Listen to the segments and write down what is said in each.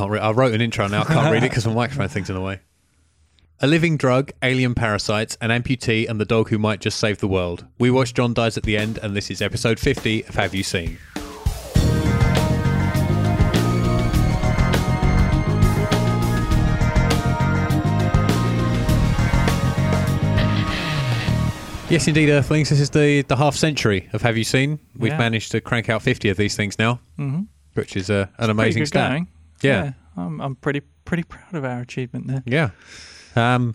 can't read. I wrote an intro now. I can't read it because my microphone thing's in the way. A living drug, alien parasites, an amputee, and the dog who might just save the world. We watch John dies at the end, and this is episode 50 of Have You Seen? Yes, indeed, Earthlings. This is the, the half century of Have You Seen? We've Yeah. managed to crank out 50 of these things now, Mhm. which is uh, an amazing stat. going. Yeah. I'm, I'm pretty pretty proud of our achievement there. Yeah. Um,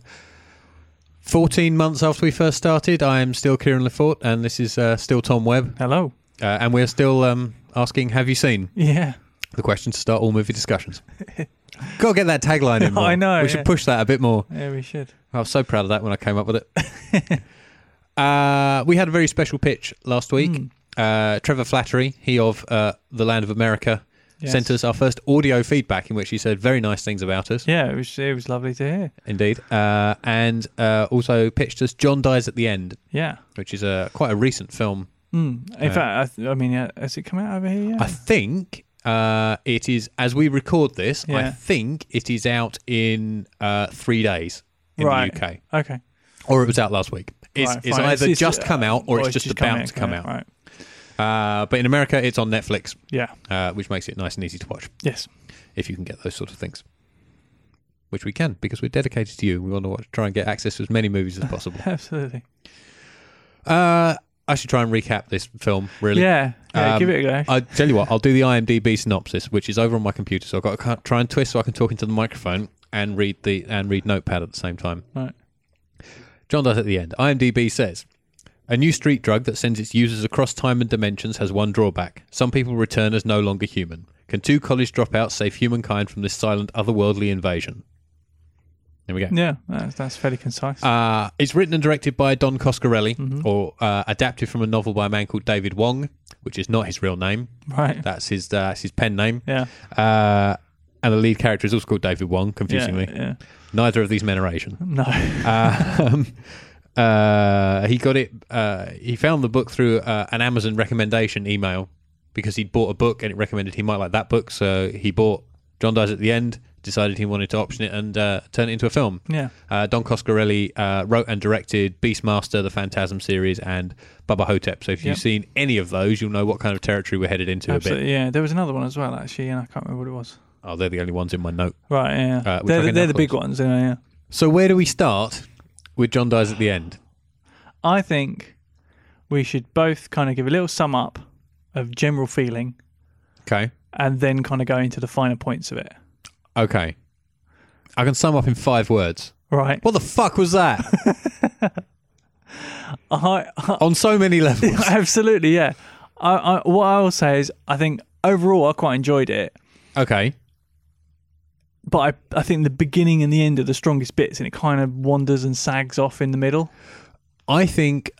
14 months after we first started, I am still Kieran Lefort, and this is uh, still Tom Webb. Hello. Uh, and we're still um, asking, Have you seen? Yeah. The question to start all movie discussions. Got to get that tagline in more. I know, We should yeah. push that a bit more. Yeah, we should. I was so proud of that when I came up with it. uh, we had a very special pitch last week. Mm. Uh, Trevor Flattery, he of uh, The Land of America, Yes. sent us our first audio feedback in which he said very nice things about us. Yeah, it was it was lovely to hear. Indeed. Uh, and uh, also pitched us John Dies at the End, Yeah. which is a quite a recent film. Mm. In Uh, fact, I, th- I mean, yeah, has it come out over here yet? I think uh, it is, as we record this, I think it is out in uh, three days in Right. the UK. okay. Or it was out last week. It's, Right, it's either It's- just come out or, it's just, come about out, to come yeah, out. Right. Uh, but in America, it's on Netflix, Yeah. uh, which makes it nice and easy to watch Yes. if you can get those sort of things. Which we can because we're dedicated to you. We want to watch, try and get access to as many movies as possible. Absolutely. uh, I should try and recap this film, really. Yeah. Yeah. Um, give it a go. I tell you what, I'll do the IMDb synopsis, which is over on my computer. So I've got to try and twist so I can talk into the microphone and read the and read Notepad at the same time. Right. John does at the end. IMDb says. A new street drug that sends its users across time and dimensions has one drawback. Some people return as no longer human. Can two college dropouts save humankind from this silent, otherworldly invasion? There we go. yeah. That's, that's fairly concise. Uh, it's written and directed by Don Coscarelli, Mhm. or uh, adapted from a novel by a man called David Wong, which is not his real name. right. That's his uh, that's his pen name. Yeah. Uh, and the lead character is also called David Wong, confusingly. Yeah. yeah. Neither of these men are Asian. No. Um, uh, he got it. Uh, he found the book through uh, an Amazon recommendation email because he'd bought a book and it recommended he might like that book. So he bought John Dies at the End. Decided he wanted to option it and uh, turn it into a film. Yeah. Uh, Don Coscarelli uh, wrote and directed Beastmaster, the Phantasm series, and Bubba Ho-Tep. So if you've seen any of those, you'll know what kind of territory we're headed into a bit. Absolutely. Yeah. There was another one as well, actually, and I can't remember what it was. Oh, they're the only ones in my note. Right. Yeah. Uh, they're they're the big ones. Yeah. yeah. So where do we start with John Dies at the End? I think we should both kind of give a little sum up of general feeling Okay. and then kind of go into the finer points of it. Okay. I can sum up in five words. Right. What the fuck was that? I, On so many levels. absolutely, yeah. I, I, what I will say is, I think overall I quite enjoyed it, Okay. But I, I think the beginning and the end are the strongest bits, and it kind of wanders and sags off in the middle. I think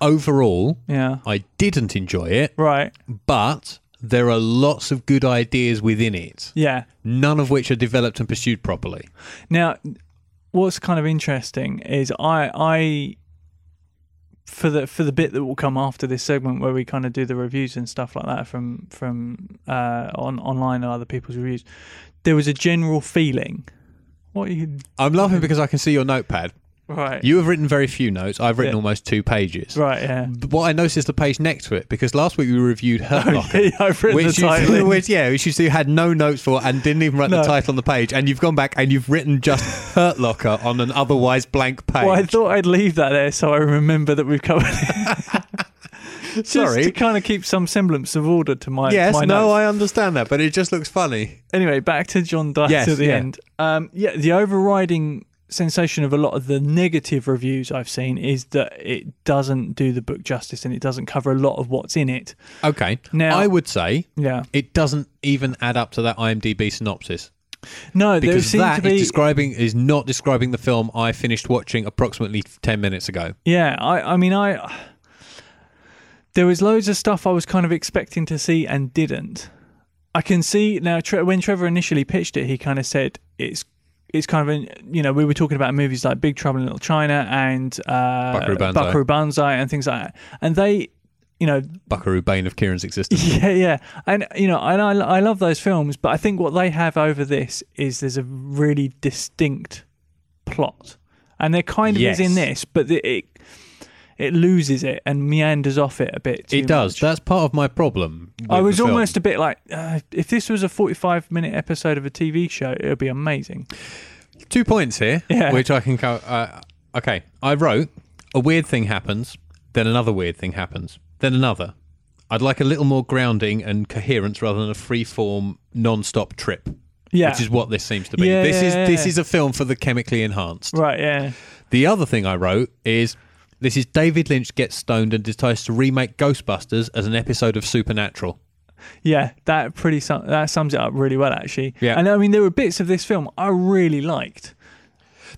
overall Yeah. I didn't enjoy it, Right. but there are lots of good ideas within it, Yeah. none of which are developed and pursued properly. Now, what's kind of interesting is I I for the for the bit that will come after this segment where we kind of do the reviews and stuff like that from from uh, on online and other people's reviews, there was a general feeling. What are you I'm laughing because I can see your notepad. right? You have written very few notes. I've written Yeah. almost two pages. right? Yeah. But what I noticed is the page next to it because last week we reviewed Hurt Locker. yeah, I've written Which the you, title. in. which, yeah, which you see had no notes for and didn't even write the No. title on the page, and you've gone back and you've written just Hurt Locker on an otherwise blank page. Well, I thought I'd leave that there so I remember that we've covered it. Just Sorry. to kind of keep some semblance of order to my yes, my no, notes. I understand that, but it just looks funny. anyway, back to John Dies Yes, at the yeah. end. Um, yeah, the overriding sensation of a lot of the negative reviews I've seen is that it doesn't do the book justice and it doesn't cover a lot of what's in it. Okay, Now- I would say Yeah, it doesn't even add up to that IMDb synopsis no, because that to is describing is not describing the film I finished watching approximately ten minutes ago. yeah, I, I mean, I there was loads of stuff I was kind of expecting to see and didn't. I can see now Tre- when Trevor initially pitched it, he kind of said it's it's kind of a, you know we were talking about movies like Big Trouble in Little China and uh, Buckaroo Banzai. Buckaroo Banzai and things like that, and they you know, Buckaroo Bane of Kieran's existence. yeah, yeah, and you know, and I I love those films, but I think what they have over this is there's a really distinct plot, and there kind of is in this, but the, it it loses it and meanders off it a bit. Too It does. much. That's part of my problem. I was almost a bit like, uh, if this was a 45 minute episode of a TV show, it would be amazing. two points here, Yeah. which I can. Co- uh, okay, I wrote a weird thing happens, then another weird thing happens, then another. I'd like a little more grounding and coherence rather than a free-form, non-stop trip, Yeah. which is what this seems to be. Yeah, this is yeah, this is a film for the chemically enhanced. right, yeah. The other thing I wrote is this is David Lynch gets stoned and decides to remake Ghostbusters as an episode of Supernatural. Yeah, that pretty sum- that sums it up really well, actually. Yeah. and I mean there were bits of this film I really liked.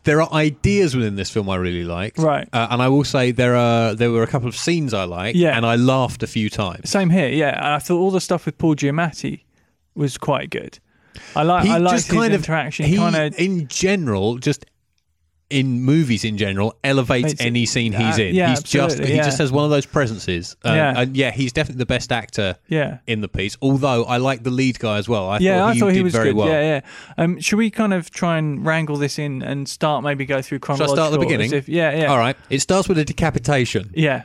There are ideas within this film I really liked, Right. Uh, and I will say there are there were a couple of scenes I liked, Yeah. and I laughed a few times. Same here, yeah. And I thought all the stuff with Paul Giamatti was quite good. I like I liked his interaction. He, kind of in general, just in movies in general, elevates It's- any scene he's in. yeah, he's just absolutely, he just has one of those presences. Uh, Yeah. and yeah, he's definitely the best actor yeah. in the piece. Although I like the lead guy as well. I Yeah, thought I he thought did he was very good. well. Yeah, yeah. Um, should we kind of try and wrangle this in and start maybe go through Shall I chronological? start at the beginning? if- yeah, yeah. All right. It starts with a decapitation. Yeah.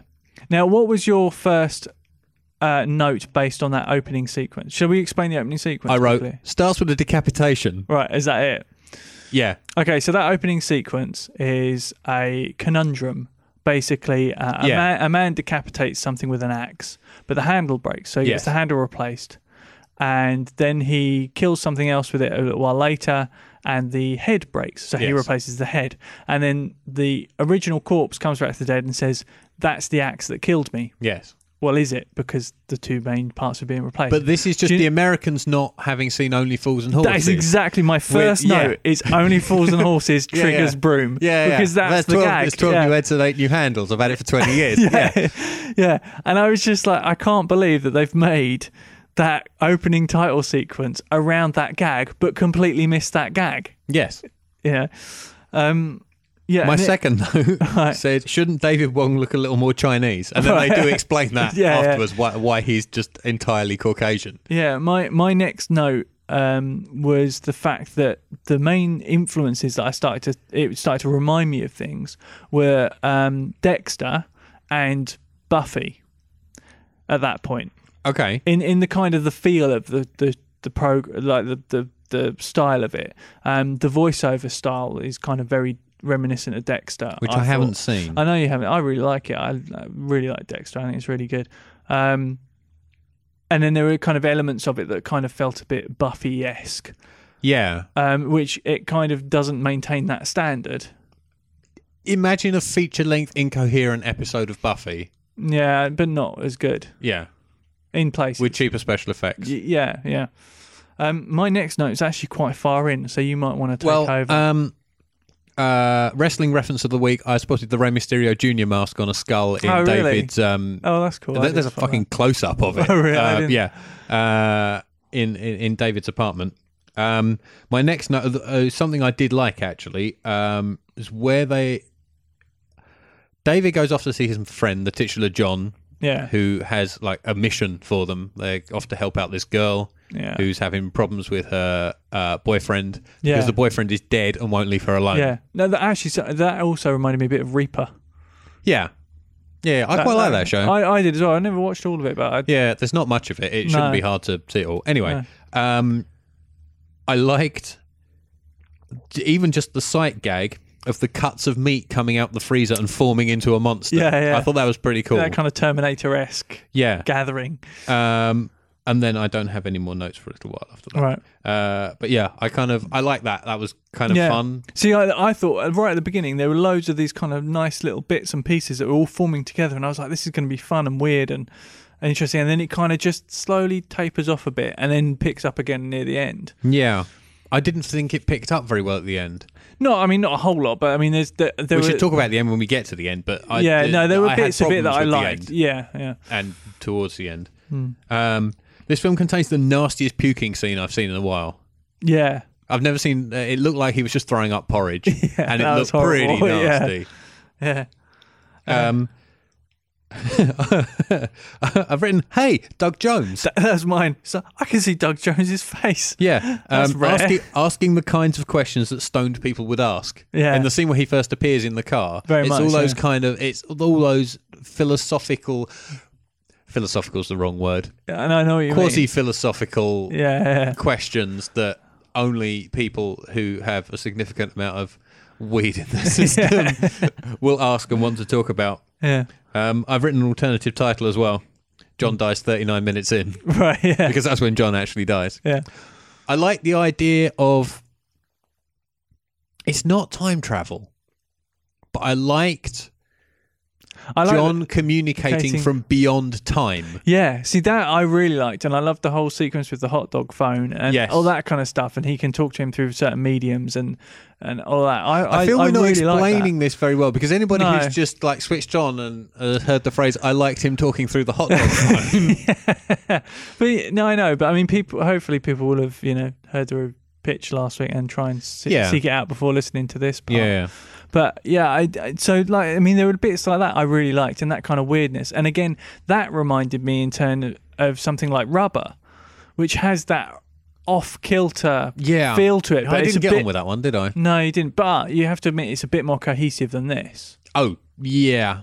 Now, what was your first uh, note based on that opening sequence? Shall we explain the opening sequence? I wrote quickly? starts with a decapitation. Right, is that it? Yeah. Okay, so that opening sequence is a conundrum. Basically, uh, a, Yeah. man, a man decapitates something with an axe, but the handle breaks, so he Yes. gets the handle replaced. And then he kills something else with it a little while later, and the head breaks, so he replaces the head. And then the original corpse comes back to the dead and says, That's the axe that killed me. Yes. Well, is it? Because the two main parts are being replaced. But this is just you- the Americans not having seen Only Fools and Horses. that is exactly my first yeah. note. Is only fools and horses triggers yeah. broom. Yeah, yeah. because that's, the 12, gag. It's 12 yeah. new heads and 8 new handles. I've had it for 20 years. yeah. yeah, yeah. And I was just like, I can't believe that they've made that opening title sequence around that gag, but completely missed that gag. Yes. Yeah, um, yeah. My second note Right. said, "Shouldn't David Wong look a little more Chinese?" And then they do explain that Yeah, yeah. afterwards why, why he's just entirely Caucasian. Yeah, my my next note um, was the fact that the main influences that I started to it started to remind me of things were um, Dexter and Buffy. At that point, Okay, in in the kind of the feel of the the the prog like the the the style of it, um, the voiceover style is kind of very reminiscent of Dexter, which I, haven't thought. seen. I know you haven't. I really like it. I, I really like Dexter. I think it's really good. Um, and then there were kind of elements of it that kind of felt a bit Buffy esque, yeah, um, which it kind of doesn't maintain that standard. imagine a feature-length, incoherent episode of Buffy. Yeah, but not as good Yeah, in place. with cheaper special effects. Y- yeah, yeah. Um, my next note is actually quite far in, so you might want to take well, over. um, uh, wrestling reference of the week. I spotted the Rey Mysterio Jr. mask on a skull in Oh, really? David's. Um, oh, that's cool. There- There's a fucking close up of it. Oh, really? Uh, yeah. Uh, in, in in David's apartment. Um, my next note, uh, something I did like actually, um, is where they. David goes off to see his friend, the titular John. Yeah, who has like a mission for them. They're off to help out this girl yeah, who's having problems with her uh, boyfriend Yeah. because the boyfriend is dead and won't leave her alone. yeah. No, that actually that also reminded me a bit of Reaper. yeah, yeah. I quite like that show. I, I did as well. I never watched all of it, but I, Yeah, there's not much of it. It shouldn't No. be hard to see it all. Anyway, um, I liked even just the sight gag of the cuts of meat coming out the freezer and forming into a monster. Yeah, yeah. I thought that was pretty cool. that kind of Terminator esque yeah. gathering. Um, and then I don't have any more notes for a little while after that. Right. Uh, but yeah, I kind of I like that. That was kind of Yeah. fun. See, I, I thought uh, right at the beginning there were loads of these kind of nice little bits and pieces that were all forming together, and I was like, this is going to be fun and weird and, and interesting. And then it kind of just slowly tapers off a bit, and then picks up again near the end. Yeah. I didn't think it picked up very well at the end. No, I mean not a whole lot, but I mean there's there, there we were, should talk about the end when we get to the end. But I, yeah, no, there were I bits of it that I liked. end. Yeah, yeah. and towards the end. Hmm. Um, this film contains the nastiest puking scene I've seen in a while. Yeah, I've never seen. Uh, it looked like he was just throwing up porridge, and it looked pretty horrible, yeah. nasty. yeah. Um, I've written, "Hey, Doug Jones." That- That's mine. So I can see Doug Jones's face. Yeah, That's um, rare. asking, asking the kinds of questions that stoned people would ask. Yeah. in the scene where he first appears in the car, Very it's much, all those yeah. kind of it's all those philosophical. Philosophical is the wrong word. And I know what you quasi philosophical Yeah, yeah, questions that only people who have a significant amount of weed in their system will ask and want to talk about. yeah. Um, I've written an alternative title as well. John dies 39 minutes in Right, yeah. because that's when John actually dies. yeah. I like the idea of it's not time travel, but I liked I like John communicating communicating- from beyond time. Yeah, see that I really liked, and I loved the whole sequence with the hot dog phone and Yes. all that kind of stuff. And he can talk to him through certain mediums and and all that. I I, I feel I we're not really like explaining this very well because anybody No. who's just like switched on and uh, heard the phrase "I liked him talking through the hot dog phone," But no, I know. But I mean, people. Hopefully, people will have you know heard the pitch last week and try and se- Yeah. seek it out before listening to this. Part. yeah, But yeah, I, I- so like I mean, there were bits like that I really liked, and that kind of weirdness. And again, that reminded me in turn of something like Rubber, which has that off kilter yeah. feel to it. But I didn't get bit, on with that one, did I? No, you didn't. But you have to admit, it's a bit more cohesive than this. Oh, yeah,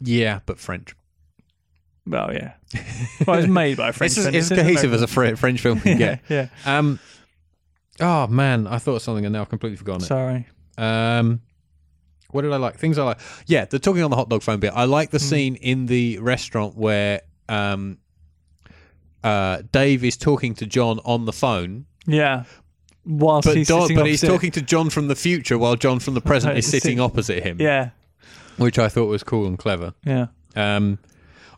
yeah, but French. Well, yeah. Well, it's made by a French. It's as, it's cohesive as a Fre- French film can yeah, get. yeah. Um, oh man, I thought of something and now I've completely forgotten it. Sorry. Um, what did I like? Things I like. Yeah, the talking on the hot dog phone bit. I like the Hmm. scene in the restaurant where um, uh, Dave is talking to John on the phone, Yeah. Whilst but he's Don, but he's talking to John from the future while John from the present Right, is sitting opposite him. Yeah. which I thought was cool and clever. Yeah. Um,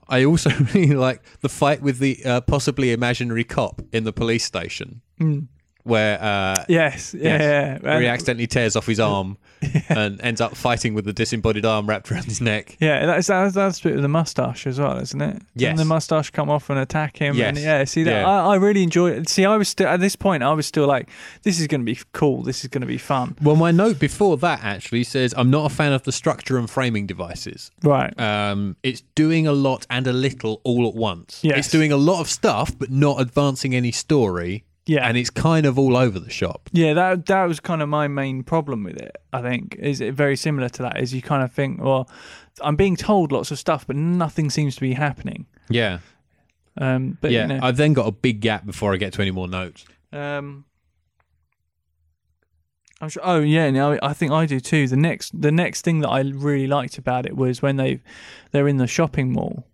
I also really like the fight with the uh, possibly imaginary cop in the police station, Mm. Where uh, Yes. Yeah. Yes. yeah. where he accidentally tears off his arm and ends up fighting with the disembodied arm wrapped around his neck. Yeah, that's that's, that's a bit with the mustache as well, isn't it? Yes. Doesn't the mustache come off and attack him. Yes. And yeah, see that Yeah. I, I really enjoy it. See, I was still at this point. I was still like, this is going to be cool. This is going to be fun. Well, my note before that actually says I'm not a fan of the structure and framing devices. Right. Um, it's doing a lot and a little all at once. Yes. It's doing a lot of stuff, but not advancing any story. Yeah. and it's kind of all over the shop. Yeah, that that was kind of my main problem with it. I think is it very similar to that. Is you kind of think, well, I'm being told lots of stuff, but nothing seems to be happening. Yeah, Um, but yeah. you know, I've then got a big gap before I get to any more notes. Um, I'm sure. Oh yeah, no, I think I do too. The next, the next thing that I really liked about it was when they they're in the shopping mall.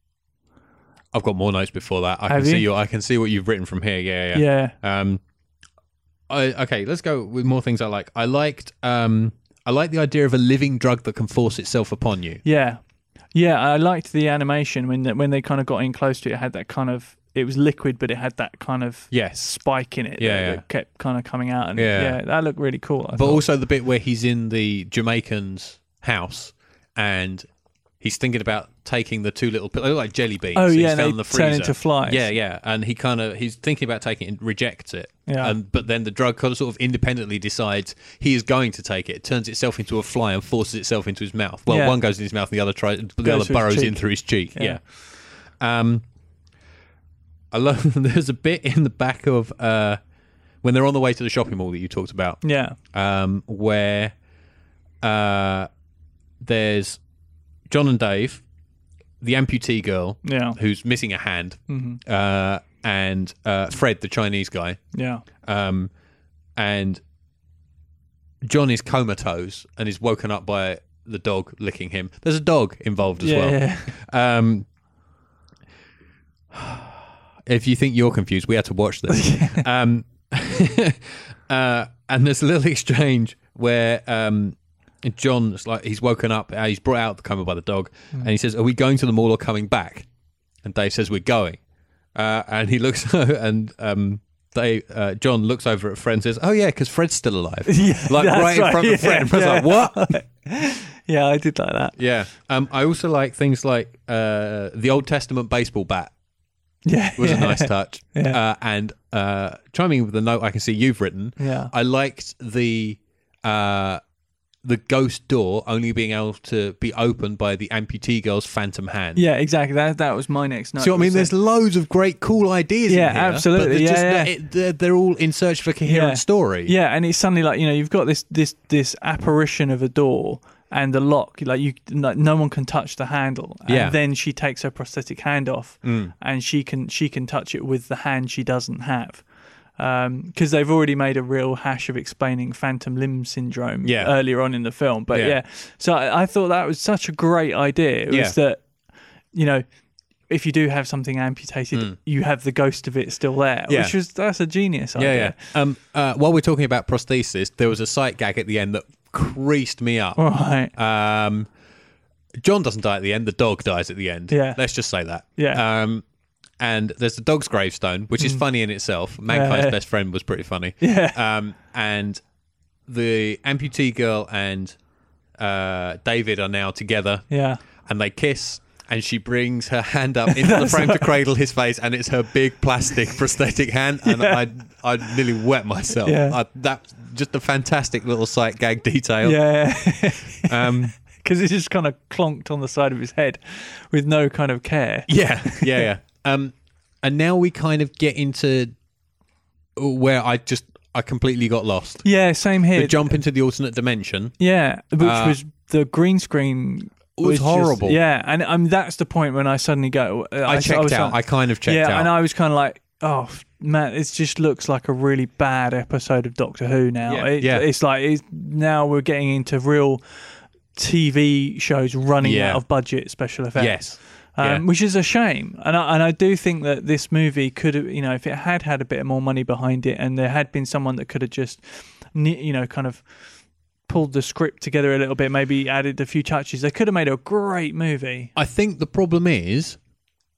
I've got more notes before that. I Have can see you? you. I can see what you've written from here. Yeah, yeah. Yeah, Um, I, okay, let's go with more things I like. I liked. Um, I like the idea of a living drug that can force itself upon you. yeah, yeah. I liked the animation when they, when they kind of got in close to it. It had that kind of. It was liquid, but it had that kind of Yes, spike in it. Yeah, that, yeah. that kept kind of coming out. And Yeah. yeah, that looked really cool. I but thought. also the bit where he's in the Jamaican's house and he's thinking about taking the two little pills, like jelly beans. oh yeah, he's they found the turn into flies. Yeah, yeah, and he kind of he's thinking about taking it and rejects it. Yeah. And but then the drug kind of sort of independently decides he is going to take it. It turns itself into a fly and forces itself into his mouth. Well, Yeah. one goes in his mouth, and the other tries. The Goes other burrows in through his cheek. Yeah. Yeah. Um. I love. There's a bit in the back of uh when they're on the way to the shopping mall that you talked about yeah, um, where uh, there's John and Dave, the amputee girl yeah, who's missing a hand, hmm uh, and uh, Fred, the Chinese guy, yeah, um, and John is comatose and is woken up by the dog licking him. There's a dog involved as yeah, well. Um, if you think you're confused, we had to watch this. um, uh, and there's a little exchange where um, John's like he's woken up, uh, he's brought out the coma by the dog, and he says, "Are we going to the mall or coming back?" And Dave says, "We're going." Uh, and he looks and um, Dave, uh, John looks over at Fred and says, "Oh yeah, because Fred's still alive." Yeah, like that's right in front of Fred. yeah, And Fred's yeah. like, "What?" yeah, I did like that. Yeah. Um, I also like things like uh, the Old Testament baseball bat Yeah, was yeah. a nice touch. Yeah. Uh, and uh, chiming with the note I can see you've written, Yeah, I liked the uh, the ghost door only being able to be opened by the amputee girl's phantom hand. Yeah, exactly. That that was my next note. See what I mean? There's loads of great, cool ideas. Yeah, in here, absolutely. But they're, Yeah, just, yeah. it- they're, they're all in search of a coherent Yeah. story. Yeah, and it's suddenly like you know you've got this this this apparition of a door and the lock. Like you, like, no one can touch the handle. And Yeah. Then she takes her prosthetic hand off, Mm. and she can she can touch it with the hand she doesn't have. Because they've already made a real hash of explaining phantom limb syndrome Yeah. earlier on in the film, but Yeah. yeah. So I, I thought that was such a great idea. It was Yeah. that you know if you do have something amputated, Mm. you have the ghost of it still there, Yeah. which was that's a genius Yeah, idea. yeah. Um, uh, while we're talking about prosthesis, there was a sight gag at the end that creased me up. Right. Um, John doesn't die at the end; the dog dies at the end. Yeah. let's just say that. Yeah. Um, and there's the dog's gravestone, which is funny in itself. Mankind's Yeah. best friend was pretty funny. Yeah. Um, and the amputee girl and uh, David are now together, Yeah. and they kiss. And she brings her hand up into the frame to cradle his face, and it's her big plastic prosthetic hand, and I, I nearly wet myself. Yeah. I, that's just a fantastic little sight gag detail. Yeah. Um, Because it just kind of clonked on the side of his head with no kind of care. Yeah, yeah, yeah. Um, and now we kind of get into where I just I completely got lost. Yeah, same here. The jump into the alternate dimension. yeah, which Uh, was the green screen. was just- horrible. yeah, and um, that's the point when I suddenly go. Uh, I checked was out. I kind of checked yeah, out. and I was kind of like, oh man, it just looks like a really bad episode of Doctor Who now. Yeah, It- yeah. It's like it's, now we're getting into real TV shows running Yeah. out of budget special effects. yes. Um, Yeah. which is a shame. And I, and I do think that this movie could have, you know, if it had had a bit more money behind it, and there had been someone that could have just, you know, kind of pulled the script together a little bit, maybe added a few touches, they could have made a great movie. I think the problem is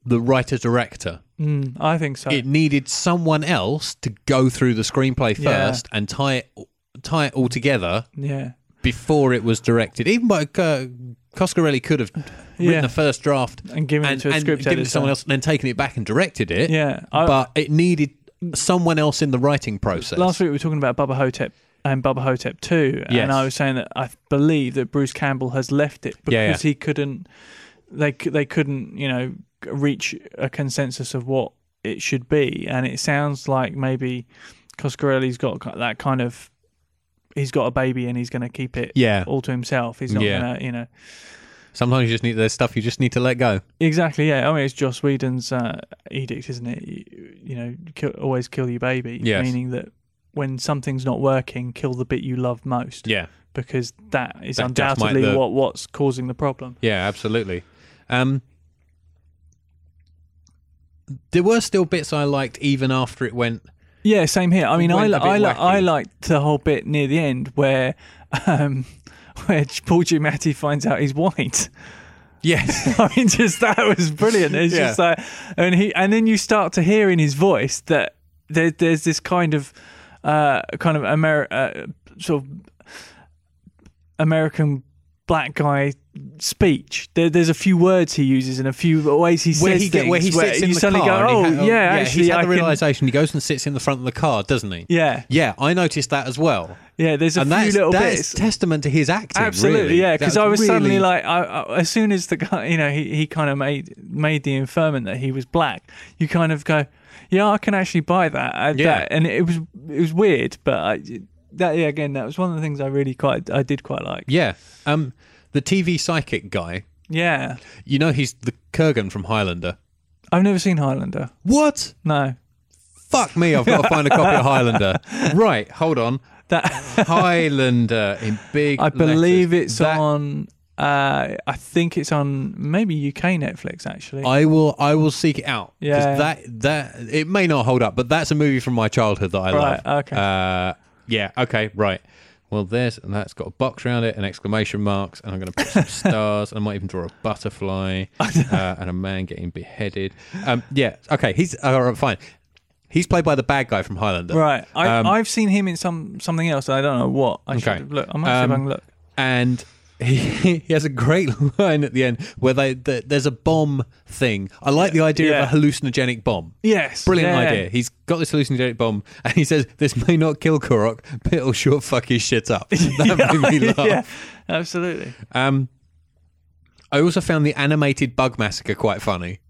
the writer director. Mm, I think so. It needed someone else to go through the screenplay Yeah. first and tie it tie it all together yeah, before it was directed. Even by uh, Coscarelli could have Yeah. written a first draft and giving and, it to a and script given it to someone else, and then taken it back and directed it. Yeah, I, but it needed someone else in the writing process. last week we were talking about Bubba Ho-Tep and Bubba Ho-Tep 2 Yes. and I was saying that I believe that Bruce Campbell has left it because Yeah, yeah. he couldn't they they couldn't you know reach a consensus of what it should be and it sounds like maybe Coscarelli's got that kind of he's got a baby and he's going to keep it yeah, all to himself he's not Yeah. going to you know sometimes you just need there's stuff you just need to let go. exactly yeah I mean it's Joss Whedon's uh, edict isn't it you, you know kill, always kill your baby Yes. meaning that when something's not working kill the bit you love most Yeah, because that is That undoubtedly the- what what's causing the problem. yeah, absolutely. Um, there were still bits I liked even after it went. Yeah, same here. I mean, I Went li- I, li- I liked the whole bit near the end where um, where Paul Giamatti finds out he's white. Yes, I mean, just that was brilliant. It's Yeah. just like, and he, and then you start to hear in his voice that there, there's this kind of, uh, kind of Ameri- uh, sort of American black guy speech. There, there's a few words he uses and a few ways he says where he things. where he sits in you the suddenly car. go, oh ha- yeah, actually, he's had I the can- He goes and sits in the front of the car, doesn't he? yeah, Yeah, I noticed that as well, yeah. There's a and few that's little that's bits. testament to his acting. Absolutely, really. yeah. Because I was really- suddenly like, I, I, as soon as the guy, you know, he, he kind of made made the inferment that he was black. You kind of go, yeah, I can actually buy that. Uh, Yeah. that- and it was it was weird, but I, that yeah, again, that was one of the things I really quite I did quite like. yeah. Um, the TV psychic guy. Yeah, You know, he's the Kurgan from Highlander. I've never seen Highlander. What? No, Fuck me! I've got to find a copy of Highlander. Right, hold on. that Highlander in big. I believe letters. it's That- on. Uh, I think it's on maybe UK Netflix actually. I will. I will seek it out. Yeah. That that it may not hold up, but that's a movie from my childhood that I Right, love. okay. Uh, yeah. Okay. Right. Well, there's and that's got a box around it and exclamation marks, and I'm going to put some stars, and I might even draw a butterfly uh, and a man getting beheaded. Um, yeah. Okay. He's all right. Fine. He's played by the bad guy from Highlander. right, I, Um, I've seen him in some something else. I don't know what. I Okay. should look. I might see if I Um, can look. and he, he has a great line at the end where they the, there's a bomb thing. I like the idea Yeah. of a hallucinogenic bomb. Yes, Brilliant yeah. idea. He's got this hallucinogenic bomb, and he says this may not kill Korrok, but it'll sure fuck his shit up. That made me laugh. yeah, absolutely. Um, I also found the animated bug massacre quite funny.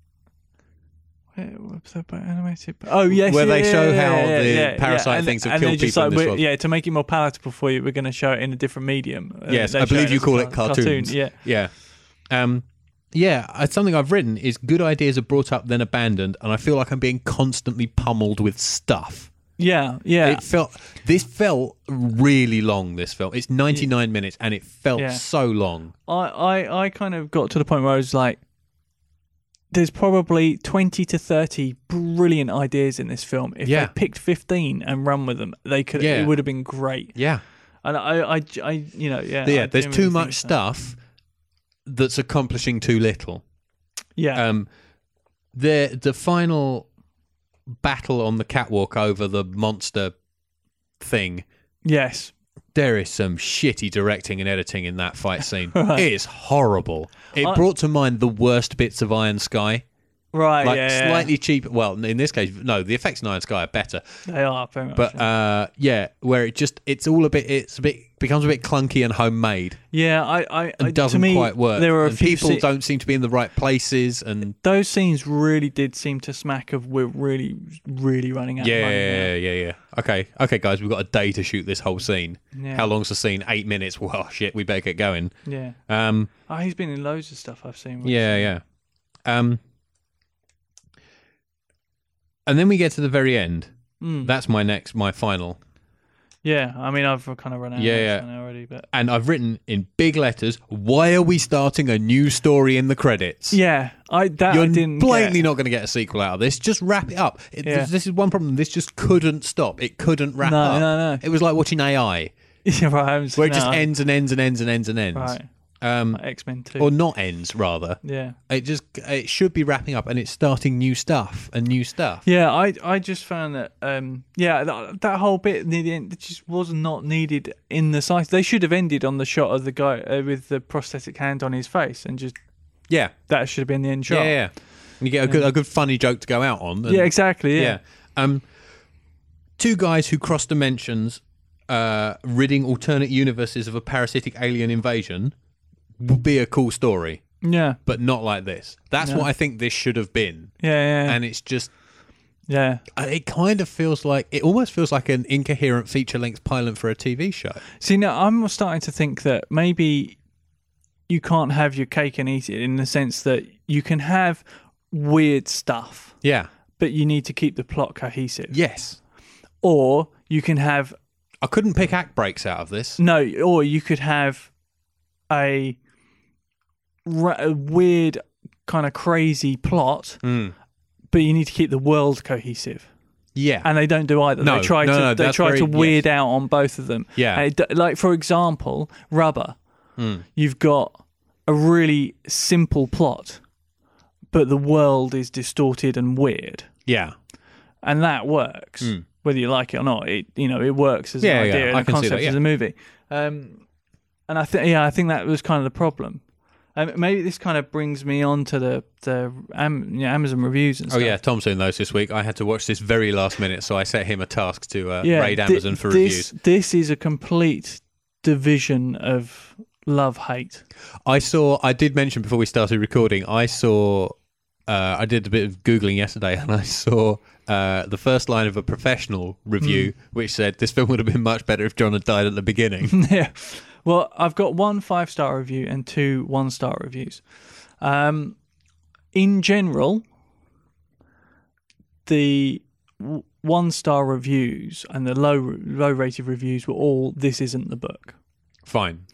That about animated? Oh yes, Where yeah, they show yeah, how yeah, the parasite. And- things have and killed people in like, this world. Yeah, to make it more palatable for you, we're going to show it in a different medium. Uh, Yes, I believe you call it car- cartoons. Cartoon, yeah, Yeah. Um, yeah, uh, something I've written is good ideas are brought up then abandoned, and I feel like I'm being constantly pummeled with stuff. yeah, yeah. It felt this felt really long. This film, it's 99 minutes, and it felt so long. I, I, I kind of got to the point where I was like, there's probably 20 to 30 brilliant ideas in this film. If Yeah. they picked 15 and run with them, they could. Yeah. It would have been great. Yeah, And I, I, I you know, yeah. yeah. There's too much stuff that's accomplishing too little. Yeah, Um, the the final battle on the catwalk over the monster thing. yes. There is some shitty directing and editing in that fight scene. Right. It is horrible. It I- brought to mind the worst bits of Iron Sky. Right, Like yeah, yeah. slightly cheap. Well, in this case, no. The effects in Iron Sky are better, They are very much. but so. uh, yeah, where it just it's all a bit. It's a bit becomes a bit clunky and homemade yeah, I, I, I and doesn't to me, quite work. There are a and few people sce- don't seem to be in the right places, and those scenes really did seem to smack of we're really, really running out. yeah, yeah, yeah, yeah. Okay, okay, guys, we've got a day to shoot this whole scene. Yeah. How long's the scene? Eight minutes. Well, shit, we better get going. Yeah. Um, Oh, he's been in loads of stuff I've seen. yeah, yeah. Um, and then we get to the very end. Mm. That's my next, my final, Yeah, I mean, I've kind of run out Yeah, of yeah. already, but and I've written in big letters. Why are we starting a new story in the credits? yeah, I that You're I didn't blatantly not going to get a sequel out of this. Just wrap it up. It, Yeah. this, is one problem. This just couldn't stop. It couldn't wrap No, up. no, no. It was like watching AI, Yeah, right, I'm where it just ends and ends and ends and ends and ends. Right, Um, X Men Two. or not ends rather. yeah, It just it should be wrapping up, and it's starting new stuff and new stuff. yeah. I I just found that um yeah that, that whole bit near the end just was not needed in the site. They should have ended on the shot of the guy uh, with the prosthetic hand on his face, and just Yeah, that should have been the end yeah, shot. yeah. yeah. And you get a good a good funny joke to go out on. and- Yeah, exactly. yeah. Yeah, Um, two guys who cross dimensions, uh, ridding alternate universes of a parasitic alien invasion, would be a cool story, yeah, but not like this. That's what I think this should have been, yeah, yeah. and it's just. yeah. It kind of feels like it almost feels like an incoherent feature-length pilot for a TV show. See, now I'm starting to think that maybe you can't have your cake and eat it in the sense that you can have weird stuff, Yeah. but you need to keep the plot cohesive. Yes. Or you can have I couldn't pick act breaks out of this. no, or you could have a, ra- a weird kind of crazy plot, Mm. but you need to keep the world cohesive. Yeah. And they don't do either. No, they try no, to no, they try very- to weird out on both of them. Yeah. It like for example, Rubber. Mm. You've got a really simple plot, but the world is distorted and weird, yeah. and that works Mm. whether you like it or not. It you know it works as Yeah, an yeah, idea and I a concept that, as a movie. Um, and I think yeah, I think that was kind of the problem. Um, maybe this kind of brings me on to the the Am- you know, Amazon reviews and Oh yeah, Tom's doing those this week. I had to watch this very last minute, so I set him a task to uh, yeah. raid Amazon for this, reviews. This is a complete division of love hate. I saw. I did mention before we started recording. I saw. Uh, I did a bit of googling yesterday, and I saw uh, the first line of a professional review, Hmm. which said this film would have been much better if John had died at the beginning. yeah. Well, I've got one five star review and two one star reviews. Um, in general, the one star reviews and the low low rated reviews were all this isn't the book. Fine.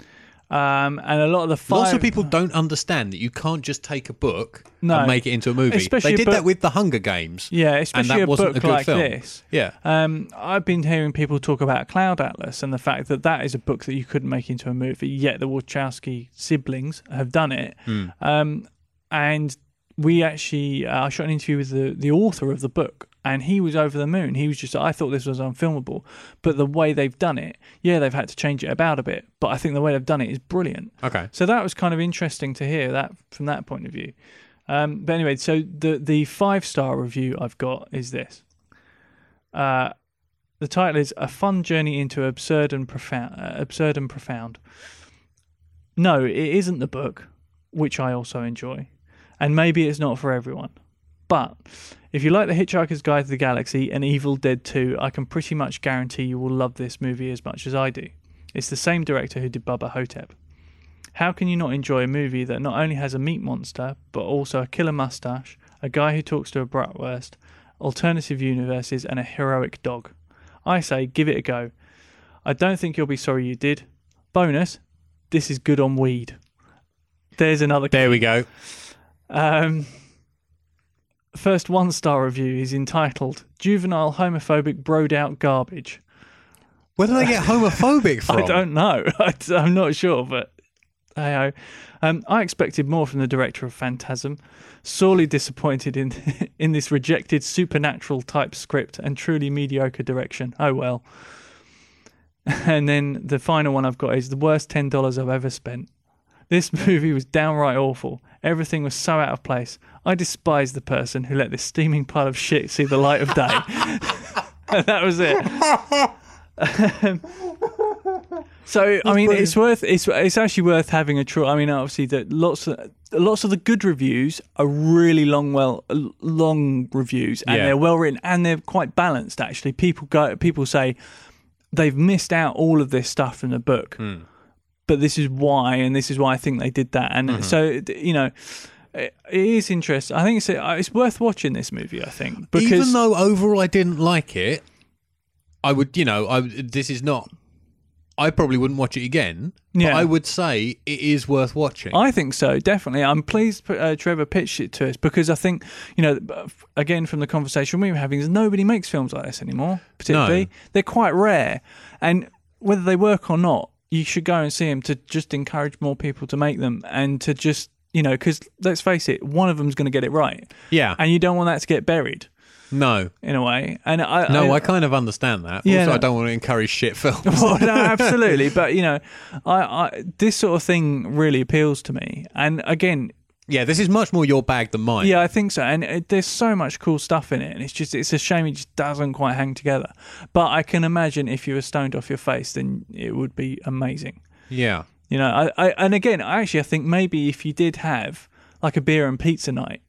Um, and a lot of the five, Lots of people don't understand that you can't just take a book No. and make it into a movie. Especially they did book- that with The Hunger Games. yeah, especially that a wasn't book a good like film. this. Yeah. Um, I've been hearing people talk about Cloud Atlas and the fact that that is a book that you couldn't make into a movie, yet the Wachowski siblings have done it. Mm. Um, and we actually, uh, I shot an interview with the, the author of the book, and he was over the moon. He was just, I thought this was unfilmable, but the way they've done it, yeah, they've had to change it about a bit, but I think the way they've done it is brilliant. Okay. So that was kind of interesting to hear that from that point of view. Um, but anyway, so the the five star review I've got is this. Uh, the title is "A Fun Journey into Absurd and Profound." Uh, absurd and profound. No, it isn't the book, which I also enjoy, and maybe it's not for everyone. But if you like The Hitchhiker's Guide to the Galaxy and Evil Dead 2, I can pretty much guarantee you will love this movie as much as I do. It's the same director who did Bubba Ho-Tep. How can you not enjoy a movie that not only has a meat monster, but also a killer mustache, a guy who talks to a bratwurst, alternative universes, and a heroic dog? I say, give it a go. I don't think you'll be sorry you did. Bonus, this is good on weed. There's another. There we go. Um, first one star review is entitled Juvenile Homophobic Broed Out Garbage. Where do they get homophobic from? I don't know. I, am not sure, but hey um, I expected more from the director of Phantasm. Sorely disappointed in in this rejected supernatural type script and truly mediocre direction. Oh well. And then the final one I've got is the worst ten dollars I've ever spent. This movie was downright awful. Everything was so out of place. I despise the person who let this steaming pile of shit see the light of day. and that was it. Um, so I mean, it's worth it's it's actually worth having a try. I mean, obviously that lots of lots of the good reviews are really long, well, long reviews, and Yeah. they're well written and they're quite balanced. Actually, people go people say they've missed out all of this stuff in the book, hmm. But this is why, and this is why I think they did that. And mm-hmm. so you know. It it is interesting. I think it's uh, it's worth watching this movie. I think because Even though overall I didn't like it, I would, you know, I this is not. I probably wouldn't watch it again. Yeah. I would say it is worth watching. I think so, definitely. I'm pleased uh, Trevor pitched it to us because I think, you know, uh, again, from the conversation we were having, is nobody makes films like this anymore, particularly. They're quite rare. And whether they work or not, you should go and see them to just encourage more people to make them and to just, you know, because let's face it, one of them's going to get it right. yeah. And you don't want that to get buried no. in a way. And I, No, I, kind of understand that. Yeah, also, no. I don't want to encourage shit films. well, no, absolutely. But you know, I, I this sort of thing really appeals to me. And again, yeah, this is much more your bag than mine. Yeah, I think so. And it, there's so much cool stuff in it, and it's just it's a shame it just doesn't quite hang together. But I can imagine if you were stoned off your face, then it would be amazing. Yeah. You know, I, I and again, I actually, I think maybe if you did have like a beer and pizza night,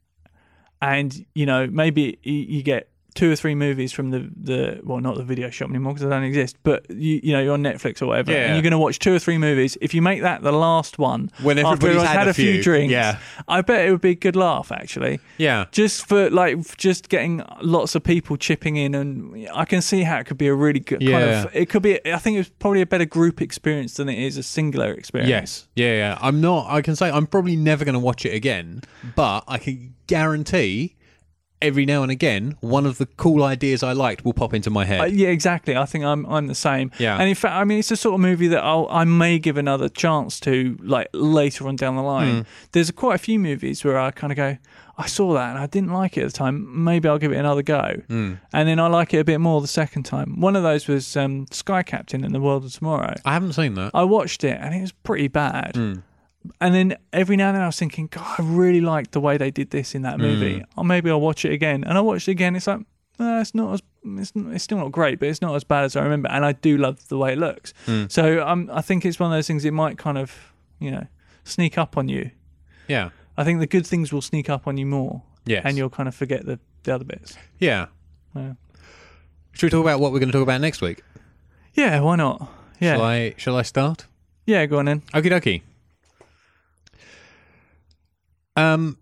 and you know, maybe you, you get two or three movies from the the well, not the video shop anymore because they don't exist, but you you know, you're on Netflix or whatever, Yeah. and you're going to watch two or three movies. If you make that the last one, When after everybody's everyone's had a few, few, drinks, yeah. I bet it would be a good laugh actually Yeah. just for like just getting lots of people chipping in and i can see how it could be a really good kind Yeah. of it could be i think it's probably a better group experience than it is a singular experience Yes. Yeah, yeah. I'm not, I can say I'm probably never going to watch it again, but I can guarantee every now and again, one of the cool ideas I liked will pop into my head. Uh, yeah exactly i think i'm i'm the same Yeah. and in fact i mean it's the sort of movie that i'll i may give another chance to like later on down the line Hmm. there's quite a few movies where i kind of go I saw that and I didn't like it at the time. Maybe I'll give it another go. Hmm. And then I like it a bit more the second time. One of those was um, Sky Captain and the World of Tomorrow. I haven't seen that. I watched it and it was pretty bad. Hmm. And then every now and then I was thinking, God, I really liked the way they did this in that movie. Hmm. Or maybe I'll watch it again. And I watched it again. It's like, uh, it's not as it's, it's still not great, but it's not as bad as I remember. And I do love the way it looks. Hmm. So um, I think it's one of those things. It might kind of, you know, sneak up on you. Yeah. I think the good things will sneak up on you more, Yes. and you'll kind of forget the, the other bits. yeah. Yeah. Should we talk about what we're going to talk about next week? Yeah, why not? Yeah, Shall I, shall I start? yeah. Go on then. Okie dokie. Um,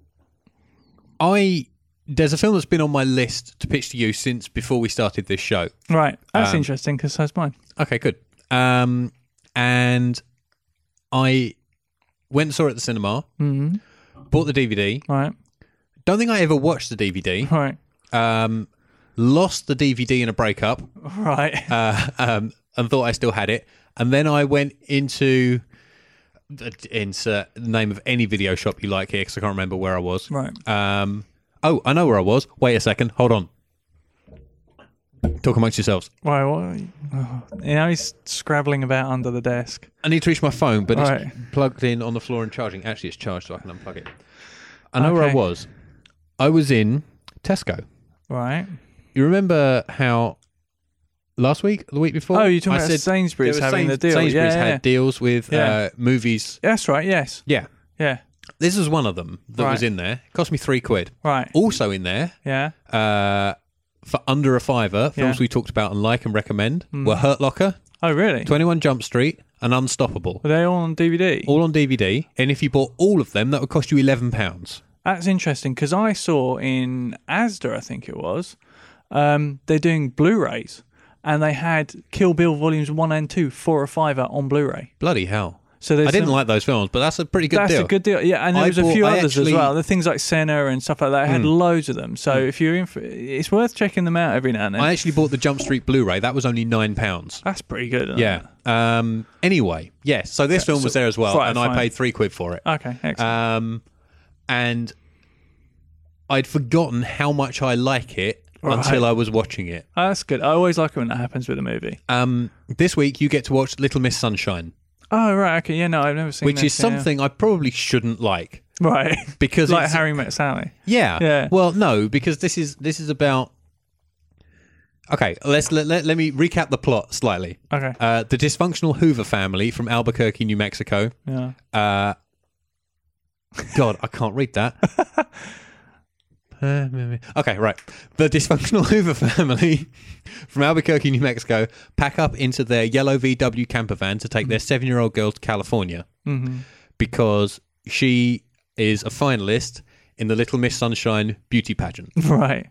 I there's a film that's been on my list to pitch to you since before we started this show. Right, that's Um, interesting because so's mine. Okay, good. Um, and I went and saw it at the cinema. Mm-hmm. Bought the DVD. Right, Don't think I ever watched the DVD. right, Um, lost the DVD in a breakup. right. uh, um, and thought I still had it. And then I went into insert the name of any video shop you like here because I can't remember where I was. Right. Um, oh, I know where I was. Wait a second. Hold on. Talk amongst yourselves. Why? What? Oh, you know, he's scrabbling about under the desk. I need to reach my phone, but Right. it's plugged in on the floor and charging. Actually, it's charged, so I can unplug it. I know where I was. I was in Tesco. Right. You remember how last week, the week before? Oh, you're talking I about said Sainsbury's there was having Sains- the deal. Sainsbury's yeah, yeah, had deals with Yeah. uh, movies. yeah. That's right. Yes. Yeah, Yeah. this was one of them that was Right. in there. Cost me three quid. Right. Also in there, Yeah. uh, for under a fiver, films Yeah. we talked about and like and recommend were Hurt Locker, Oh, really? 21 Jump Street, and Unstoppable. Were they all on DVD? All on DVD, and if you bought all of them, that would cost you eleven pounds. That's interesting because I saw in Asda, I think it was, um, they're doing Blu-rays, and they had Kill Bill volumes one and two for a fiver on Blu-ray. Bloody hell! So I didn't some- like those films, but that's a pretty good deal. That's deal. a good deal. Yeah, and there I was a few I others actually- as well. The things like Senna and stuff like that I had Mm. loads of them. So if you're in, for, it's worth checking them out every now and then. I actually bought the Jump Street Blu-ray. That was only nine pounds. That's pretty good. Yeah. Um. Anyway, yes. So this film was there as well, right, and I paid three quid for it. it? Okay, excellent. Um, and I'd forgotten how much I like it Until I was watching it. Oh, that's good. I always like it when that happens with a movie. Um, this week you get to watch Little Miss Sunshine, Oh right, okay, yeah, no, I've never seen. which this, is yeah. something I probably shouldn't like right, because like it's, Harry Met Sally. Yeah. Yeah. Well, no, because this is this is about. Okay, let's let, let, let me recap the plot slightly. Okay, Uh, the dysfunctional Hoover family from Albuquerque, New Mexico. yeah, Uh, God, I can't read that. okay, right. The dysfunctional Hoover family from Albuquerque, New Mexico, pack up into their yellow VW camper van to take their seven-year-old girl to California hmm because she is a finalist in the Little Miss Sunshine beauty pageant. right.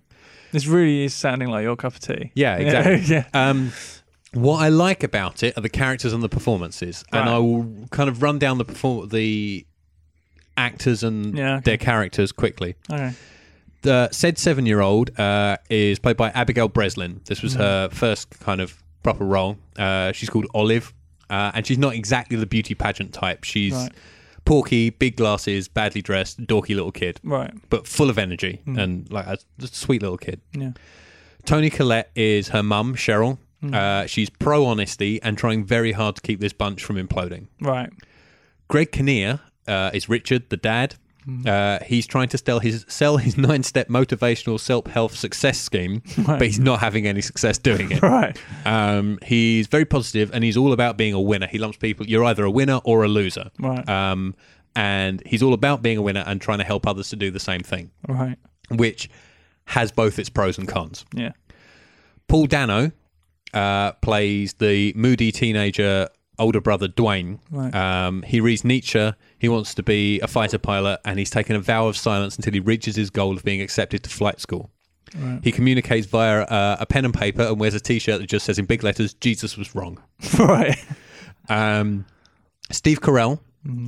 This really is sounding like your cup of tea. Yeah, exactly. yeah. Um, what I like about it are the characters and the performances, and I will kind of run down the perform- the actors and Yeah, okay. their characters quickly. Okay. The said seven-year-old uh, is played by Abigail Breslin. This was her first kind of proper role. Uh, she's called Olive, uh, and she's not exactly the beauty pageant type. She's Right. porky, big glasses, badly dressed, dorky little kid, Right. but full of energy and like a sweet little kid. Yeah. Toni Collette is her mum, Cheryl. Uh, she's pro honesty and trying very hard to keep this bunch from imploding. Right. Greg Kinnear uh, is Richard, the dad. Uh, he's trying to sell his sell his nine step motivational self help success scheme, but he's not having any success doing it. Right. Um, he's very positive and he's all about being a winner. He lumps people. You're either a winner or a loser. Right. Um, and he's all about being a winner and trying to help others to do the same thing, Right. which has both its pros and cons. Yeah. Paul Dano uh, plays the moody teenager older brother Dwayne. Right. Um, he reads Nietzsche. He wants to be a fighter pilot, and he's taken a vow of silence until he reaches his goal of being accepted to flight school. Right. He communicates via uh, a pen and paper and wears a T-shirt that just says in big letters, "Jesus was wrong." right. Um, Steve Carell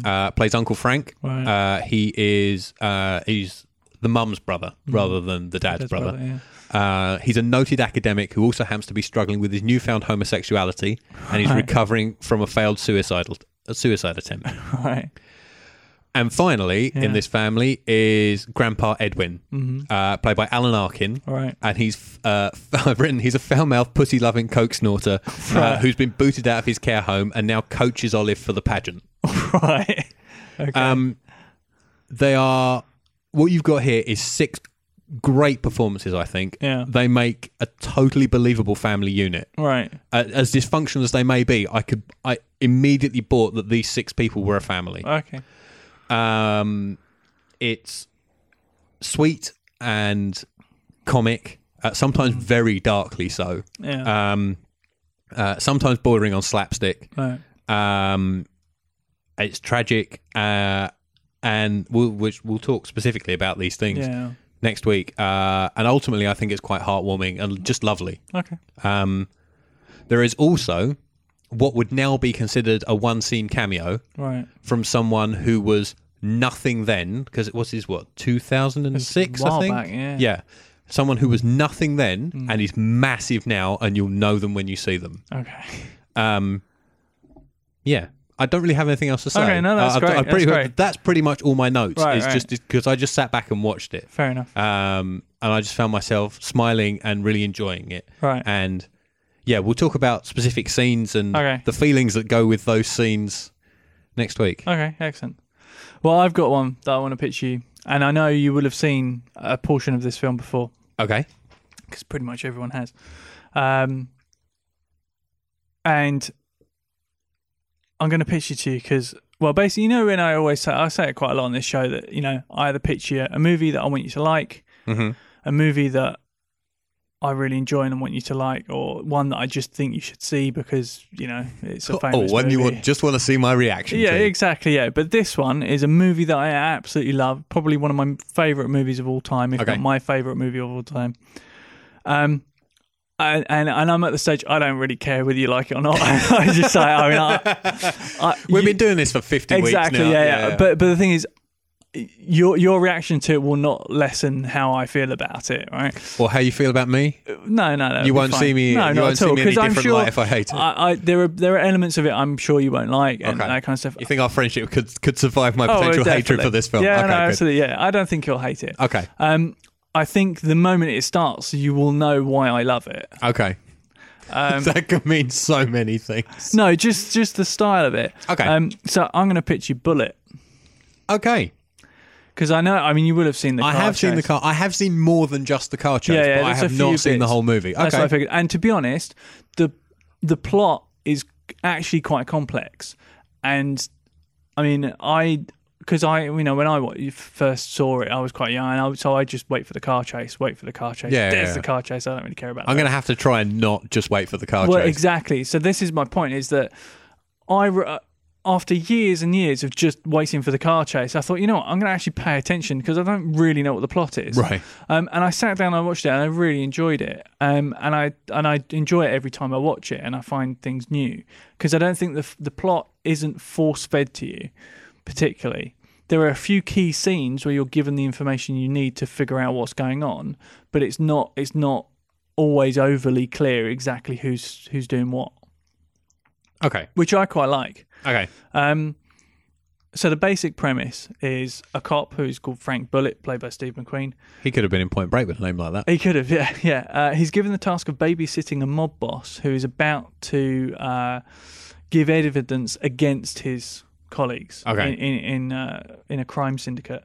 uh, plays Uncle Frank. Right. Uh, he is uh, he's the mum's brother rather than the dad's, Dad's brother. brother, Uh, he's a noted academic who also happens to be struggling with his newfound homosexuality, and he's Right. recovering from a failed suicidal a suicide attempt. Right. And finally, in this family is Grandpa Edwin, uh, played by Alan Arkin. Right. And he's, uh, I've written, he's a foul mouthed, pussy loving coke snorter uh, who's been booted out of his care home and now coaches Olive for the pageant. Right. Okay. Um, they are, what you've got here is six great performances, I think. Yeah. They make a totally believable family unit. right. Uh, as dysfunctional as they may be, I could, I immediately bought that these six people were a family. Okay. Um, it's sweet and comic, uh, sometimes very darkly so. Yeah. Um, uh, sometimes bordering on slapstick. right. Um, it's tragic, uh, and we'll which we'll talk specifically about these things Yeah. next week. Uh, and ultimately, I think it's quite heartwarming and just lovely. Okay. Um, there is also what would now be considered a one scene cameo Right. from someone who was nothing then, because it was his what two thousand and six, It's a I while think. back, yeah. yeah, someone who was nothing then and is massive now, and you'll know them when you see them. Okay. Um, yeah, I don't really have anything else to say. Okay, no, that's I- I- great, I pretty, that's great. that's pretty much all my notes. Right, it's right. just because I just sat back and watched it, Fair enough. um, and I just found myself smiling and really enjoying it. Right. And yeah, we'll talk about specific scenes and Okay. the feelings that go with those scenes next week. Okay, excellent. Well, I've got one that I want to pitch you, and I know you will have seen a portion of this film before Okay. because pretty much everyone has. Um, and I'm going to pitch it to you because, well, basically, you know, when I always say, I say it quite a lot on this show that you know, I either pitch you a movie that I want you to like, hmm a movie that I really enjoy and I want you to like, or one that I just think you should see because you know it's a Oh, famous one you want, just want to see my reaction Yeah, to. exactly. Yeah, but this one is a movie that I absolutely love. Probably one of my favorite movies of all time, if Okay. not my favorite movie of all time. Um, and, and and I'm at the stage I don't really care whether you like it or not. I just say, I mean, I, I, We've you- been doing this for 50 exactly. weeks now. yeah, yeah, But but the thing is. Your your reaction to it will not lessen how I feel about it, right? or how you feel about me? No, no, no. You won't fine. see me. No, you not won't at all. me in a 'cause I'm sure if I hate it. I, I, there are there are elements of it I'm sure you won't like and Okay. that kind of stuff. you think our friendship could could survive my Oh, potential hatred for this film? Yeah, okay, no, absolutely. Yeah, I don't think you'll hate it. Okay, Um, I think the moment it starts, you will know why I love it. okay. Um, that could mean so many things. no, just just the style of it. Okay. Um, so I'm going to pitch you Bullitt Okay, because I know. I mean, you will have seen the. I have seen the car. I have seen more than just the car chase, Yeah, yeah, but I have not seen the whole movie. That's what I Okay, figured. And to be honest, the the plot is actually quite complex. And I mean, I because I you know when I first saw it, I was quite young, and I, so I just wait for the car chase, wait for the car chase. Yeah, There's yeah. the car chase. I don't really care about. That. I'm going to have to try and not just wait for the car chase. well, chase. exactly. So this is my point: is that I. After years and years of just waiting for the car chase, I thought, you know what, I'm going to actually pay attention because I don't really know what the plot is. Right. Um, and I sat down, and I watched it, and I really enjoyed it. Um, and I and I enjoy it every time I watch it, and I find things new because I don't think the the plot isn't force fed to you, particularly. There are a few key scenes where you're given the information you need to figure out what's going on, but it's not it's not always overly clear exactly who's who's doing what, Okay. which I quite like. Okay. Um, so the basic premise is a cop who's called Frank Bullitt, played by Steve McQueen. He could have been in Point Break with a name like that. He could have, yeah, yeah. Uh, he's given the task of babysitting a mob boss who is about to uh, give evidence against his colleagues Okay. in in in, uh, in a crime syndicate.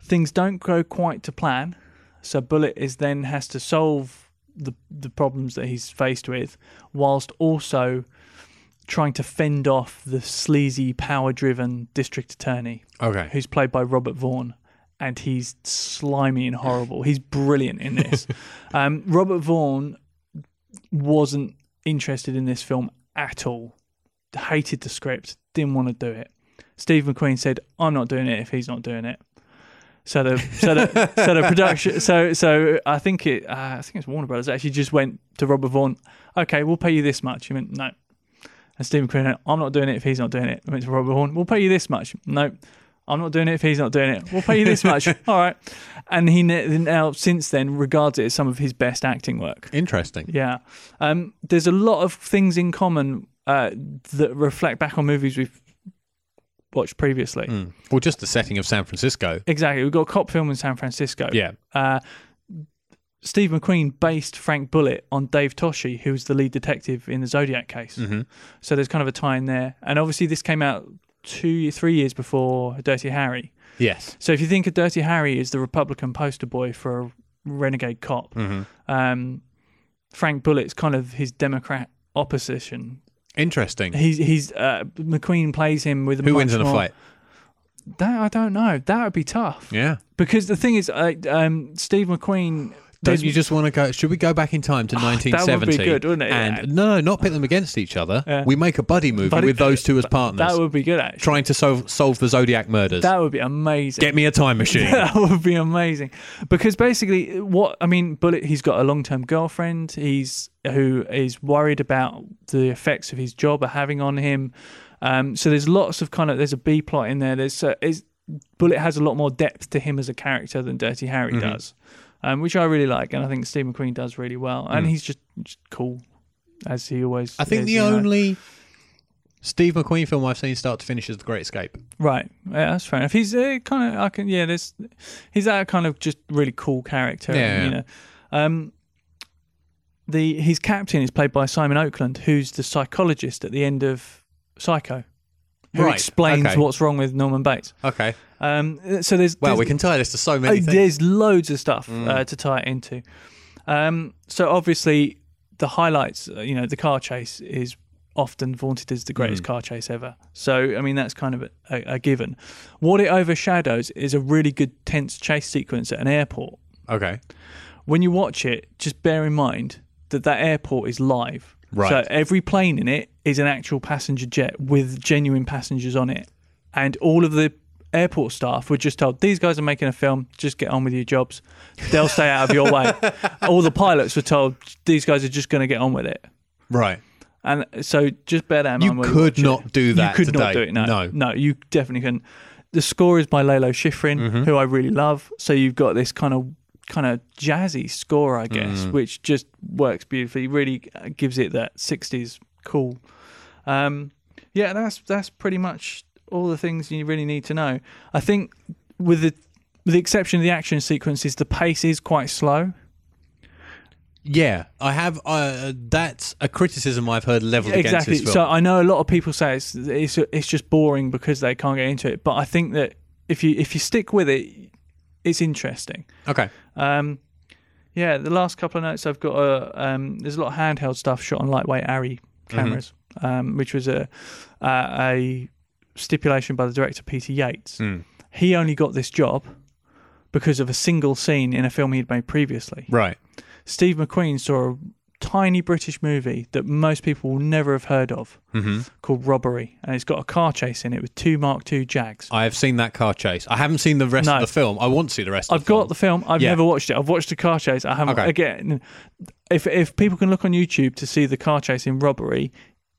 Things don't go quite to plan, so Bullitt is then has to solve the the problems that he's faced with, whilst also trying to fend off the sleazy, power-driven district attorney Okay. who's played by Robert Vaughn, and he's slimy and horrible. He's brilliant in this. um, Robert Vaughn wasn't interested in this film at all. Hated the script, didn't want to do it. Steve McQueen said, "I'm not doing it if he's not doing it." So the so the so the production so so I think it uh, I think it's Warner Brothers actually just went to Robert Vaughn. Okay, we'll pay you this much. He went no. And McQueen, went, I'm not doing it if he's not doing it. I went to Robert Vaughn. We'll pay you this much. No, I'm not doing it if he's not doing it. We'll pay you this much. All right. And he now since then regards it as some of his best acting work. Interesting. Yeah. Um, there's a lot of things in common uh, that reflect back on movies we've watched previously. Mm. Well, just the setting of San Francisco. Exactly. We've got a cop film in San Francisco. Yeah. Uh, Steve McQueen based Frank Bullitt on Dave Toschi, who was the lead detective in the Zodiac case. hmm So there's kind of a tie in there. And obviously, this came out two, three years before Dirty Harry. Yes. So if you think of Dirty Harry as the Republican poster boy for a renegade cop, hmm um, Frank Bullitt's kind of his Democrat opposition. Interesting. He's he's uh, McQueen plays him with a Who wins in a fight? That I don't know. That would be tough Yeah. because the thing is, uh, um, Steve McQueen. Don't you just want to go? Should we go back in time to Oh, that would be good, wouldn't it? And Yeah. no, no, not pit them against each other. Yeah. We make a buddy movie Buddy- with those two as partners, That would be good, actually. trying to solve solve the Zodiac murders. That would be amazing. Get me a time machine. that would be amazing because basically what i mean Bullitt he's got a long-term girlfriend he's who is worried about the effects of his job are having on him um, so there's lots of kind of there's a b plot in there there's uh, Bullitt has a lot more depth to him as a character than dirty harry Mhm. does um, which i really like and i think steve mcqueen does really well and Mm. he's just, just cool as he always I think is, the you know. only Steve McQueen film I've seen start to finish is The Great Escape. Right, yeah, that's fair enough. He's uh, kind of, I can, yeah, there's, he's that kind of just really cool character. Yeah, you yeah. know, um, the his captain is played by Simon Oakland, who's the psychologist at the end of Psycho, who Right, explains okay. what's wrong with Norman Bates. Okay. Um, so there's, Well, there's we can tie this to so many things. there's loads of stuff Mm. uh, to tie it into. Um, so obviously, the highlights, uh, you know, the car chase is often vaunted as the greatest Mm. car chase ever. So I mean, that's kind of a, a, a given. What it overshadows is a really good tense chase sequence at an airport. Okay. When you watch it, just bear in mind that that airport is live. Right. So every plane in it is an actual passenger jet with genuine passengers on it, and all of the airport staff were just told these guys are making a film. Just get on with your jobs. They'll stay out of your way. All the pilots were told these guys are just going to get on with it. Right. And so just bear that in You mind. when could watch it. not do that You could not do it. No, No. no, you definitely couldn't. The score is by Lalo Schifrin, Mm-hmm. who I really love. So you've got this kind of kind of jazzy score, I guess, Mm. which just works beautifully. Really uh, gives it that '60s cool. Um, yeah, that's that's pretty much all the things you really need to know. I think with the with the exception of the action sequences, the pace is quite slow. Yeah, I have. Uh, that's a criticism I've heard leveled against exactly. this film. So I know a lot of people say it's, it's it's just boring because they can't get into it. But I think that if you if you stick with it, it's interesting. okay. Um, yeah, the last couple of notes I've got. Uh, um, there's a lot of handheld stuff shot on lightweight Arri cameras, um, which was a uh, a stipulation by the director Peter Yates. Mm. He only got this job because of a single scene in a film he'd made previously. Right. Steve McQueen saw a tiny British movie that most people will never have heard of hmm called Robbery, and it's got a car chase in it with two Mark II Jags. I have seen that car chase. I haven't seen the rest No. of the film. I want to see the rest. I've of the got the film. I've Yeah. never watched it. I've watched the car chase. I haven't. Okay. Again, if if people can look on YouTube to see the car chase in Robbery,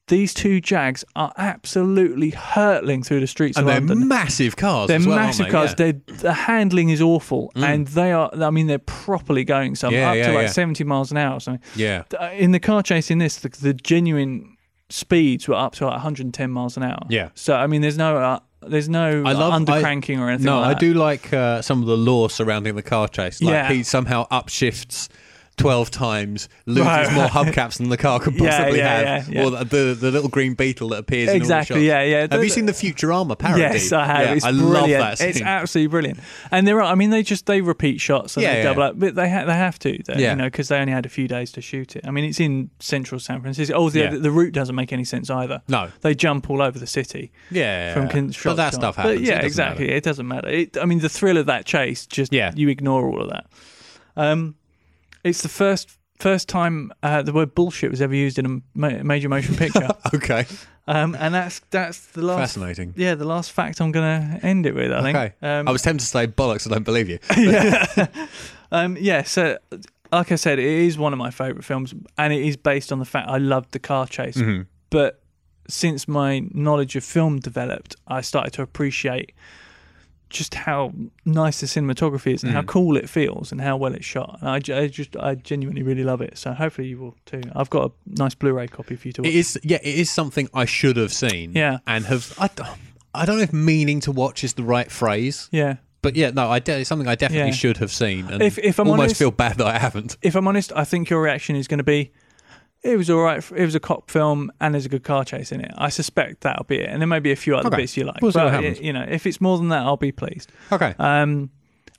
these two Jags are absolutely hurtling through the streets and of they're London. massive cars. They're as well, massive they? cars. Yeah. Mm. They're, the handling is awful, and they are. I mean, they're properly going some Yeah, up yeah, to like seventy miles an hour or something. yeah. Uh, In the car chase in this, the, the genuine speeds were up to like 110 miles an hour. Yeah. So I mean, there's no uh, there's no I love- under I- or anything. No, like I do like uh, some of the lore surrounding the car chase. Like Yeah. he somehow upshifts. 12 times loses Right, more hubcaps than the car could possibly yeah, have yeah, yeah. or the, the little green beetle that appears in Exactly, all the shots. yeah, yeah. have The- you seen the Futurama parody Yes, I have. Yeah, it's I brilliant. love that scene. It's absolutely brilliant. And there are, I mean, they just they repeat shots and Yeah, they yeah. double up, but they ha- they have to, Yeah. you know, because they only had a few days to shoot it. I mean, it's in central San Francisco. Oh, the, Yeah. the, the route doesn't make any sense either. no They jump all over the city yeah from but construction. that stuff happens But yeah, doesn't exactly. matter. It doesn't matter. It, I mean, the thrill of that chase just Yeah. you ignore all of that. Um, it's the first first time uh, the word bullshit was ever used in a ma- major motion picture, okay um, and that's that's the last. fascinating Yeah, the last fact I'm going to end it with. I think. okay Um, I was tempted to say bollocks I don't believe you yeah. um, yeah. So, like I said, it is one of my favourite films, and it is based on the fact I loved the car chase. Mhm. But since my knowledge of film developed, I started to appreciate just how nice the cinematography is and how Mhm. cool it feels and how well it's shot. And I, I just, I genuinely really love it. So hopefully you will too. I've got a nice Blu-ray copy for you to watch. It is, yeah, it is something I should have seen. Yeah. and have I. I don't know if meaning to watch is the right phrase, yeah. but yeah, no, I de- it's something I definitely Yeah. should have seen. And If- if I'm almost honest- feel bad that I haven't. if I'm honest, I think your reaction is going to be, it was all right. It was a cop film, and there's a good car chase in it. I suspect that'll be it, and there may be a few other Okay. bits you like. We'll but happens. you know, if it's more than that, I'll be pleased. Okay, Um,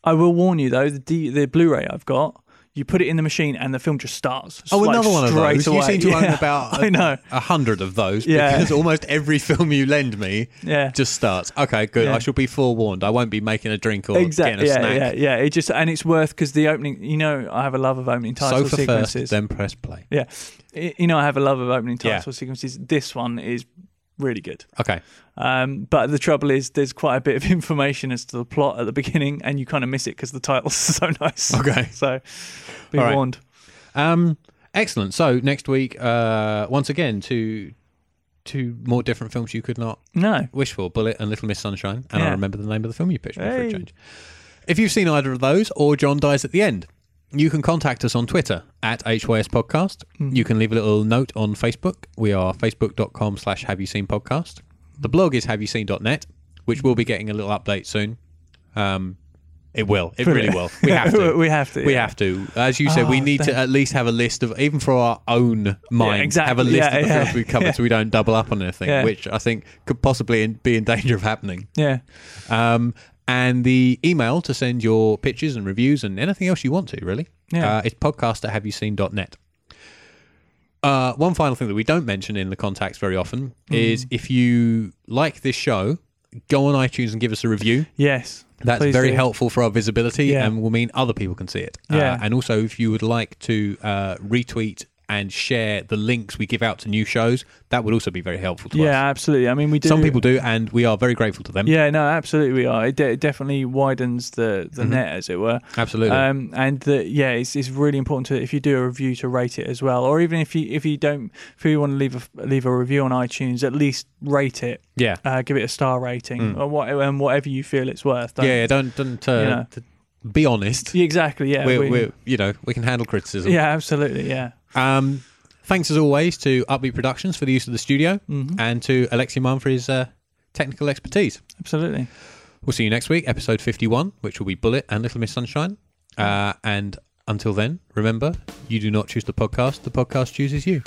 I will warn you though, the D- the Blu-ray I've got, you put it in the machine, and the film just starts. oh, like, another one of those. You away. seem to own about I know. a, a hundred of those Yeah. because almost every film you lend me Yeah. just starts. Okay, good. Yeah. I shall be forewarned. I won't be making a drink or Exactly. getting a Yeah, snack. yeah, yeah. It just and it's worth because the opening. You know, I have a love of opening title Sofa sequences. first, then press play. yeah, you know, I have a love of opening Yeah. title sequences. This one is really good. Okay, Um, but the trouble is, there's quite a bit of information as to the plot at the beginning, and you kind of miss it because the title's so nice. Okay. So be right. warned. um, excellent. So next week, uh, once again, two two more different films you could not No. wish for: Bullitt and Little Miss Sunshine. And I remember the name of the film you pitched me for a change. If you've seen either of those, or John dies at the end, you can contact us on Twitter at HYS Podcast. You can leave a little note on Facebook. We are facebook.com slash have you seen podcast. The blog is have you seen.net, which will be getting a little update soon. Um, it will. It really will. We have to. we have to. We yeah. have to. As you said, we Oh, need to at least have a list of, even for our own mind, exactly. have a list Yeah, of the yeah, films we've covered yeah. so we don't double up on anything, Yeah. which I think could possibly be in danger of happening. Yeah. Um, and the email to send your pictures and reviews and anything else you want to, really, Yeah. uh, it's podcast at haveyouseen.net. Uh, one final thing that we don't mention in the contacts very often Hmm. is if you like this show, go on iTunes and give us a review. Yes. That's very do. helpful for our visibility Yeah. and will mean other people can see it. Yeah. Uh, and also, if you would like to uh, retweet and share the links we give out to new shows, that would also be very helpful to Yeah, us. Yeah, absolutely. I mean, we do. Some people do, and we are very grateful to them. Yeah, no, absolutely, we are. It, de- it definitely widens the the Mhm. net, as it were. Absolutely. Um, and the, yeah, it's, it's really important to if you do a review to rate it as well, or even if you if you don't if you want to leave a leave a review on iTunes, at least rate it, yeah. uh, give it a star rating, Mm. or what, and whatever you feel it's worth. Don't- yeah, don't don't uh, You know. be honest. Exactly. Yeah, we're, we- we're you know we can handle criticism. yeah, absolutely. Yeah. Um, thanks as always to Upbeat Productions for the use of the studio, hmm and to Alexi Mann for his uh, technical expertise. Absolutely. We'll see you next week, episode fifty-one, which will be Bullitt and Little Miss Sunshine. Uh, and until then, remember, you do not choose the podcast; the podcast chooses you.